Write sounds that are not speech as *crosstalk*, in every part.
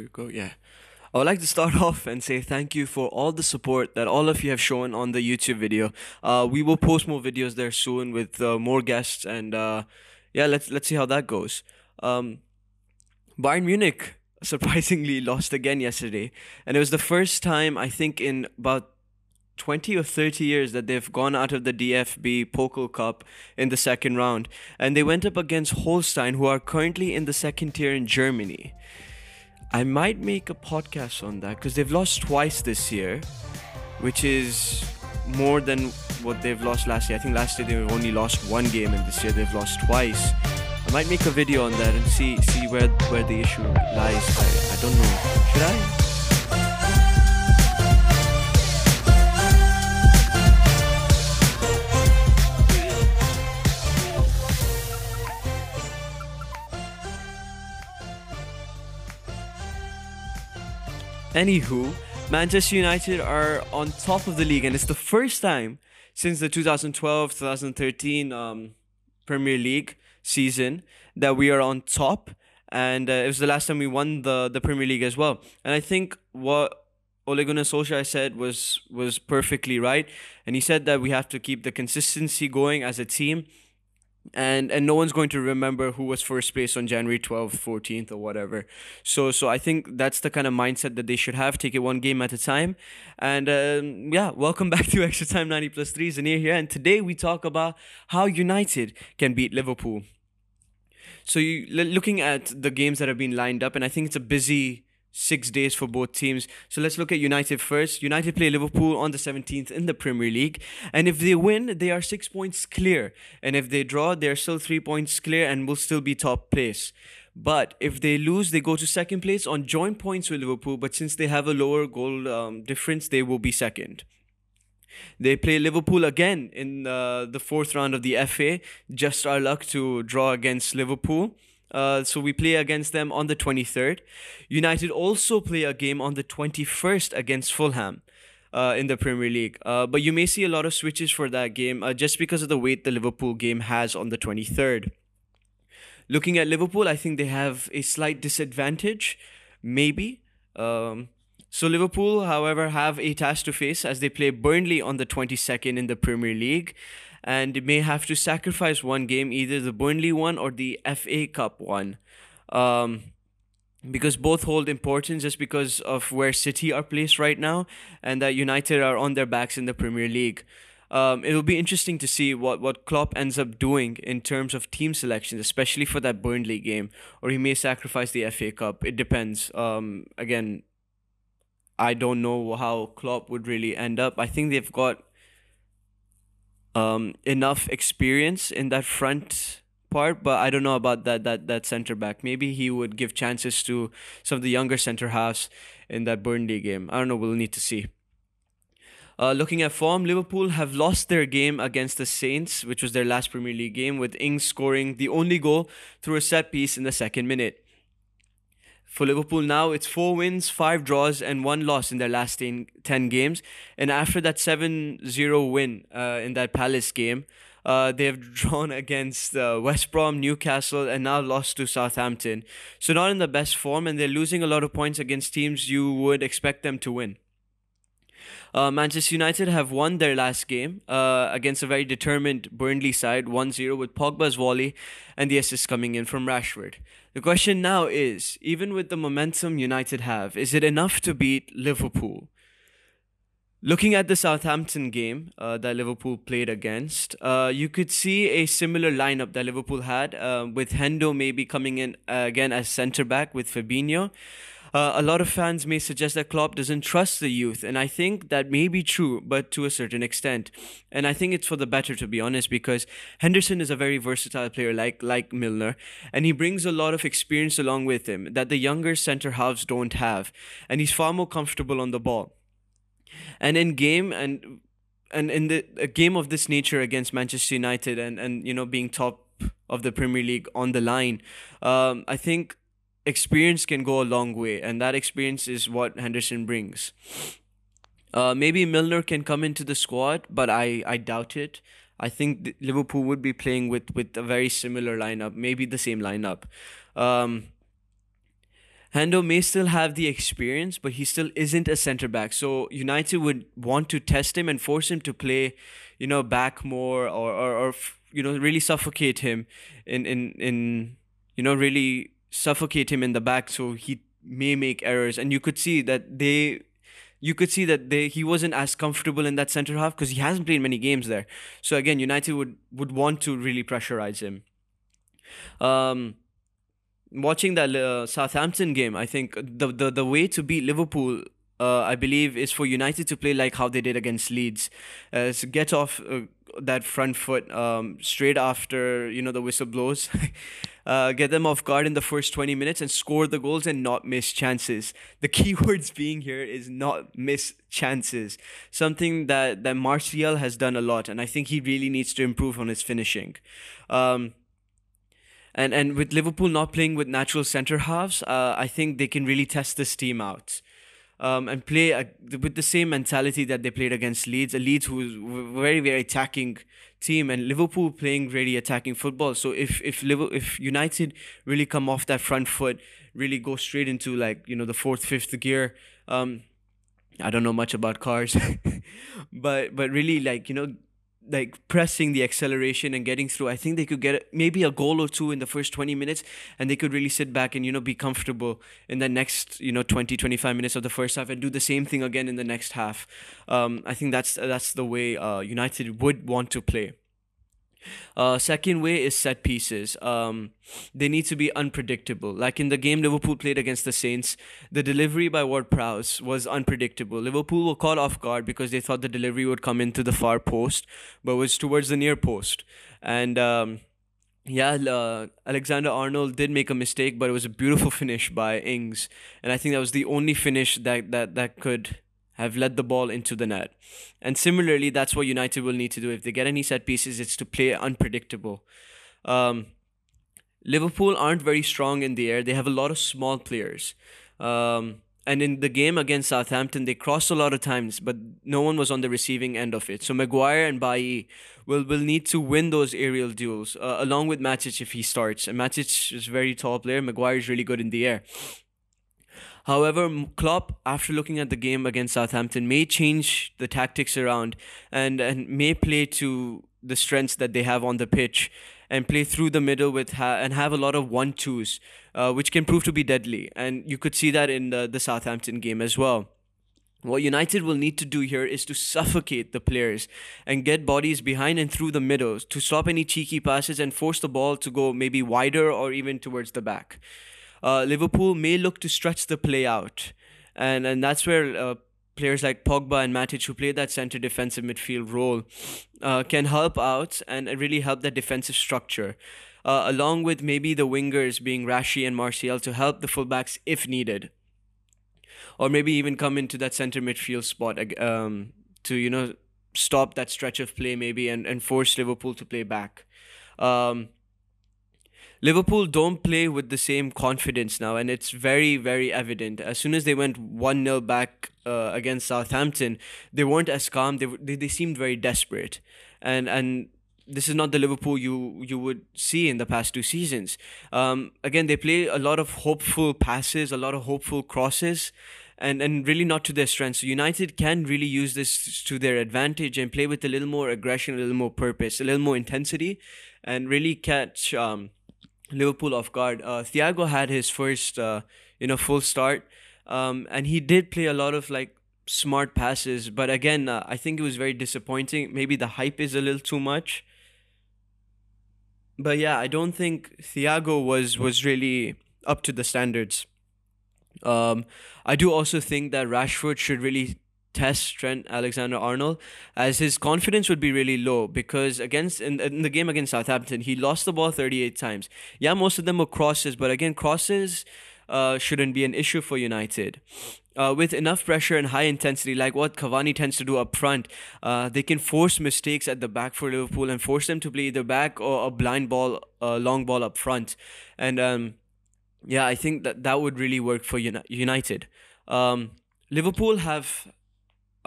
You go? Yeah. I would like to start *laughs* off and say thank you for all the support that all of you have shown on the YouTube video. Uh, we will post more videos there soon with uh, more guests, and uh, yeah, let's let's see how that goes. Um, Bayern Munich *laughs* surprisingly *laughs* lost again yesterday, and it was the first time I think in about 20 or 30 years that they've gone out of the DFB Pokal Cup in the second round, and they went up against Holstein, who are currently in the second tier in Germany. I might make a podcast on that because they've lost twice this year, which is more than what they've lost last year. I think last year they only lost one game, and this year they've lost twice. I might make a video on that and see see where where the issue lies. I, I don't know. Should I? Anywho, Manchester United are on top of the league, and it's the first time since the 2012 2013 um, Premier League season that we are on top. And uh, it was the last time we won the, the Premier League as well. And I think what Ole Gunnar Solskjaer said was was perfectly right. And he said that we have to keep the consistency going as a team and and no one's going to remember who was first place on January 12th, 14th or whatever. So so I think that's the kind of mindset that they should have. Take it one game at a time. And um, yeah, welcome *laughs* back to Extra Time 90 plus 3 Zanir here and today we talk about how United can beat Liverpool. So you looking at the games that have been lined up and I think it's a busy six days for both teams. So let's look at United first. United play Liverpool on the 17th in the Premier League. And if they win, they are six points clear. And if they draw, they're still three points clear and will still be top place. But if they lose, they go to second place on joint points with Liverpool. But since they have a lower goal um, difference, they will be second. They play Liverpool again in uh, the fourth round of the FA. Just our luck to draw against Liverpool. Uh, so we play against them on the 23rd. United also play a game on the 21st against Fulham. Uh, in the Premier League. Uh, but you may see a lot of switches for that game uh, just because of the weight the Liverpool game has on the 23rd. Looking at Liverpool, I think they have a slight disadvantage, maybe. Um, so Liverpool, however, have a task to face as they play Burnley on the 22nd in the Premier League and may have to sacrifice one game, either the Burnley one or the FA Cup one. Um, because both hold importance just because of where City are placed right now and that United are on their backs in the Premier League. Um, it will be interesting to see what, what Klopp ends up doing in terms of team selections, especially for that Burnley game, or he may sacrifice the FA Cup. It depends. Um, again, I don't know how Klopp would really end up. I think they've got um, enough experience in that front part, but I don't know about that that that center back. Maybe he would give chances to some of the younger center halves in that Burnley game. I don't know. We'll need to see. Uh, looking at form, Liverpool have lost their game against the Saints, which was their last Premier League game, with Ings scoring the only goal through a set piece in the second minute. For Liverpool now, it's four wins, five draws, and one loss in their last 10, 10 games. And after that 7 0 win uh, in that Palace game, uh, they have *laughs* drawn against uh, West Brom, Newcastle, and now lost to Southampton. So, not in the best form, and they're losing a lot of points against teams you would expect them to win. Uh, Manchester United have won their last game uh, against a very determined Burnley side, 1 0, with Pogba's volley and the assist coming in from Rashford. The question now is even with the momentum United have, is it enough to beat Liverpool? Looking at the Southampton game uh, that Liverpool played against, uh, you could see a similar lineup that Liverpool had, uh, with Hendo maybe coming in uh, again as centre back with Fabinho. Uh, a lot of fans may suggest that Klopp doesn't trust the youth, and I think that may be true, but to a certain extent. And I think it's for the better, to be honest, because Henderson is a very versatile player, like like Milner, and he brings a lot of experience along with him that the younger centre halves don't have, and he's far more comfortable on the ball. And in game and and in the a game of this nature against Manchester United and and you know being top of the Premier League on the line, um, I think experience can go a long way, and that experience is what Henderson brings. Uh, maybe Milner can come into the squad, but I, I doubt it. I think Liverpool would be playing with, with a very similar lineup, maybe the same lineup. Um, Hendo may still have the experience, but he still isn't a centre back. So United would want to test him and force him to play, you know, back more or or, or you know really suffocate him in in in you know really suffocate him in the back so he may make errors. And you could see that they you could see that they he wasn't as comfortable in that center half because he hasn't played many games there. So again united would would want to really pressurize him. Um watching that uh, southampton game i think the, the the way to beat liverpool uh, I believe is for United to play like how they did against Leeds, uh, so get off that front foot um, straight after you know the whistle blows, *laughs* uh, get them off guard in the first twenty minutes and score the goals and not miss chances. The key *laughs* words being here is not miss chances. Something that that Martial has done a lot, and I think he really needs to improve on his finishing. Um, and and with Liverpool not playing with natural centre halves, uh, I think they can really test this team out um, and play a, with the same mentality that they played against Leeds. A Leeds who's very very attacking team, and Liverpool playing really attacking football. So if if Liverpool, if United really come off that front foot, really go straight into like you know the fourth fifth gear. Um, I don't know much about cars, *laughs* but but really like you know like pressing the acceleration and getting through. I think they could get maybe a goal or two in the first 20 minutes and they could really sit back and you know be comfortable in the next you know 20 25 minutes of the first half and do the same thing again in the next half. Um, I think that's that's the way uh, United would want to play. Uh, second way is set pieces. Um, they need to be unpredictable. Like in the game Liverpool played against the Saints, the delivery by Ward Prowse was unpredictable. Liverpool were caught off guard because they thought the delivery would come into the far post, but was towards the near post. And um, yeah, uh, Alexander Arnold did make a mistake, but it was a beautiful *laughs* finish by Ings, and I think that was the only finish that that that could have led the ball into the net. And similarly, that's what United will need to do. If they get any set pieces, it's to play unpredictable. Um, Liverpool aren't very strong in the air. They have a lot of small players. Um, and in the game against Southampton, they crossed a lot of times, but no one was on the receiving end of it. So Maguire and Bailly will, will need to win those aerial duels, uh, along with Matic if he starts. And Matic is a very tall player. Maguire is really good in the air. However, Klopp, after looking at the game against Southampton, may change the tactics around and, and may play to the strengths that they have on the pitch and play through the middle with ha- and have a lot of one twos, uh, which can prove to be deadly. And you could see that in the, the Southampton game as well. What United will need to do here is to suffocate the players and get bodies behind and through the middle to stop any cheeky passes and force the ball to go maybe wider or even towards the back uh, Liverpool may look to stretch the play out, and and that's where. Uh, players like Pogba and Matic, who play that center defensive midfield role, uh, can help out and really help that defensive structure. Uh, along with maybe the wingers being Rashy and Martial to help the fullbacks if needed. Or maybe even come into that center midfield spot um, to, you know, stop that stretch of play maybe and, and force Liverpool to play back. Um, Liverpool don't play with the same confidence now, and it's very, very evident. As soon as they went 1 0 back uh, against Southampton, they weren't as calm. They, they, they seemed very desperate. And, and this is not the Liverpool you you would see in the past two seasons. Um, again, they play a lot of hopeful passes, a lot of hopeful crosses, and and really not to their strength. So United can really use this to their advantage and play with a little more aggression, a little more purpose, a little more intensity, and really catch um, Liverpool off guard. Uh, Thiago had his first, uh, you know, full start, um, and he did play a lot of like smart passes. But again, uh, I think it was very disappointing. Maybe the hype is a little too much. But yeah, I don't think Thiago was was really up to the standards. Um, I do also think that Rashford should really test Trent Alexander Arnold as his confidence would be really low because against in, in the game against Southampton he lost the ball 38 times. Yeah, most of them were crosses, but again crosses uh, shouldn't be an issue for United. Uh, with enough pressure and high intensity, like what Cavani tends to do up front, uh, they can force mistakes at the back for Liverpool and force them to play either back or a blind ball, a long ball up front. And um, yeah, I think that that would really work for Uni- United. Um, Liverpool have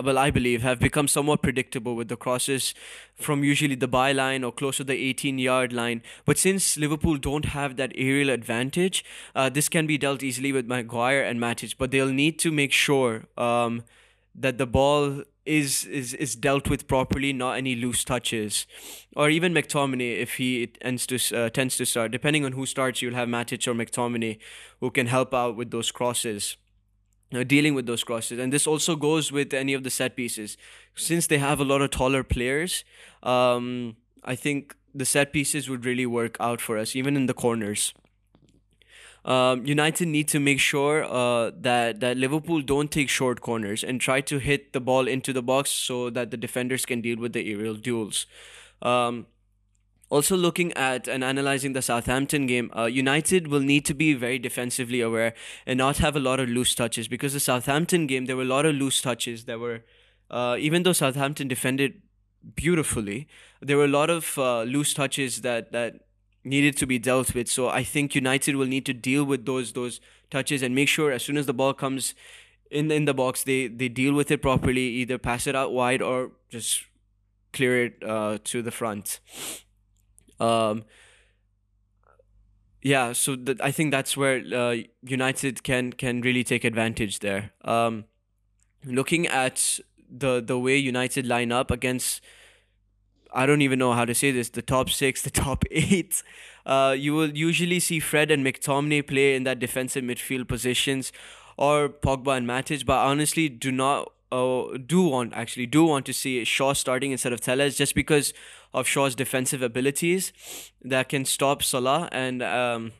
well, I believe, have become somewhat predictable with the crosses from usually the byline or close to the 18 yard line. But since Liverpool don't have that aerial advantage, uh, this can be dealt easily with Maguire and Matic. But they'll need to make sure um, that the ball is, is is dealt with properly, not any loose touches, or even McTominay if he tends to uh, tends to start. Depending on who starts, you'll have Matic or McTominay who can help out with those crosses dealing with those crosses. And this also goes with any of the set pieces. Since they have a lot of taller players, um, I think the set pieces would really work out for us, even in the corners. Um, United need to make sure uh, that that Liverpool don't take short corners and try to hit the ball into the box so that the defenders can deal with the aerial duels. Um, also, looking at and analyzing the Southampton game, uh, United will need to be very defensively aware and not have a lot of loose touches because the Southampton game, there were a lot of loose touches that were, uh, even though Southampton defended beautifully, there were a lot of uh, loose touches that, that needed to be dealt with. So I think United will need to deal with those those touches and make sure as soon as the ball comes in in the box, they they deal with it properly, either pass it out wide or just clear it uh, to the front. Um, yeah, so th- I think that's where uh, United can can really take advantage there. Um, looking at the the way United line up against, I don't even know how to say this, the top six, *laughs* the top eight. Uh, you will usually see Fred and McTominay play in that defensive midfield positions, or Pogba and Matic. But honestly, do not uh, do want actually do want to see Shaw starting instead of Telles just because of Shaw's defensive abilities that can stop Salah and um,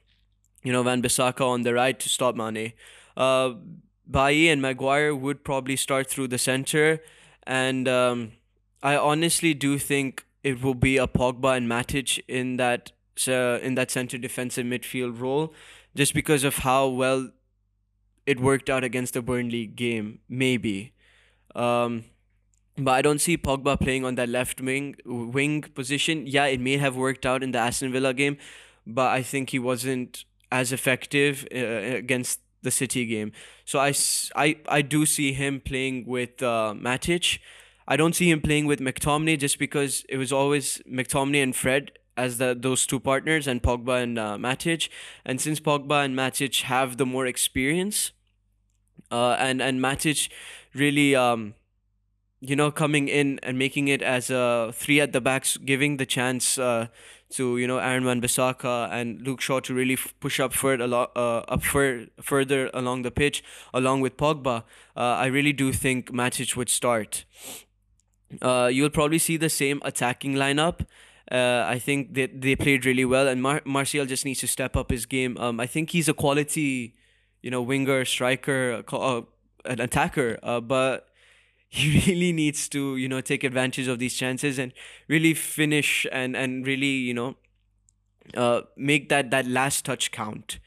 you know Wan Bissaka on the right to stop Mane. Uh, and Maguire would probably start through the center, and um, I honestly do think it will be a Pogba and Matic in that uh, in that center defensive midfield role, just because of how well it worked out against the Burnley game. Maybe. Um, but I don't see Pogba playing on that left wing wing position. Yeah, it may have worked out in the Aston Villa game, but I think he wasn't as effective uh, against the City game. So I, I, I do see him playing with uh, Matic. I don't see him playing with McTominay just because it was always McTominay and Fred as the those two partners and Pogba and uh, Matic. And since Pogba and Matic have the more experience, uh, and and Matic really um you know, coming in and making it as a three at the backs, giving the chance uh, to you know Aaron Wan Bissaka and Luke Shaw to really f- push up further alo- uh, up fur- further along the pitch, along with Pogba. Uh, I really do think Matic would start. Uh, you'll probably see the same attacking lineup. Uh, I think they they played really well, and Mar- Martial just needs to step up his game. Um, I think he's a quality, you know, winger, striker, uh, an attacker. Uh, but *laughs* he really needs to you know take advantage of these chances and really finish and and really you know uh, make that that last touch count.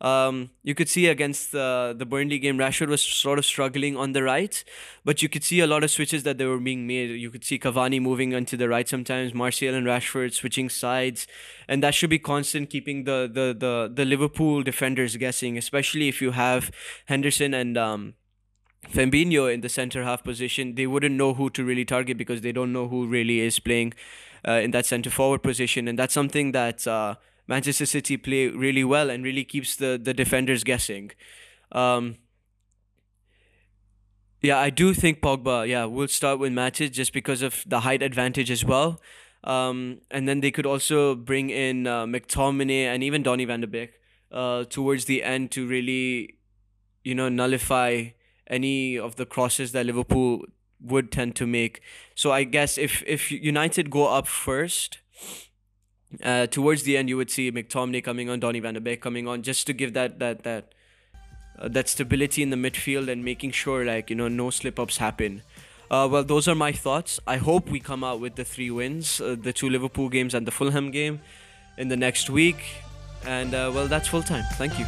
Um, you could see against the the Burnley game, Rashford was sort of struggling on the right, but you could see a lot of switches that they were being made. You could see Cavani moving onto the right sometimes, Martial and Rashford switching sides, and that should be constant, keeping the the the, the Liverpool defenders guessing, especially if you have Henderson and um, Fabinho in the center half position, they wouldn't know who to really target because they don't know who really is playing uh, in that center forward position, and that's something that uh, Manchester City play really well and really keeps the the defenders guessing. Um, yeah, I do think Pogba. Yeah, will start with Matic just because of the height advantage as well. Um, and then they could also bring in uh, McTominay and even Donny Van de Beek uh, towards the end to really, you know, nullify any of the crosses that Liverpool would tend to make. So I guess if if United go up first, uh, towards the end you would see McTominay coming on, Donny Van de Beek coming on, just to give that that that uh, that stability in the midfield and making sure like you know no slip ups happen. Uh, well, those are my thoughts. I hope we come out with the three wins, uh, the two Liverpool games and the Fulham game, in the next week. And uh, well, that's full time. Thank you.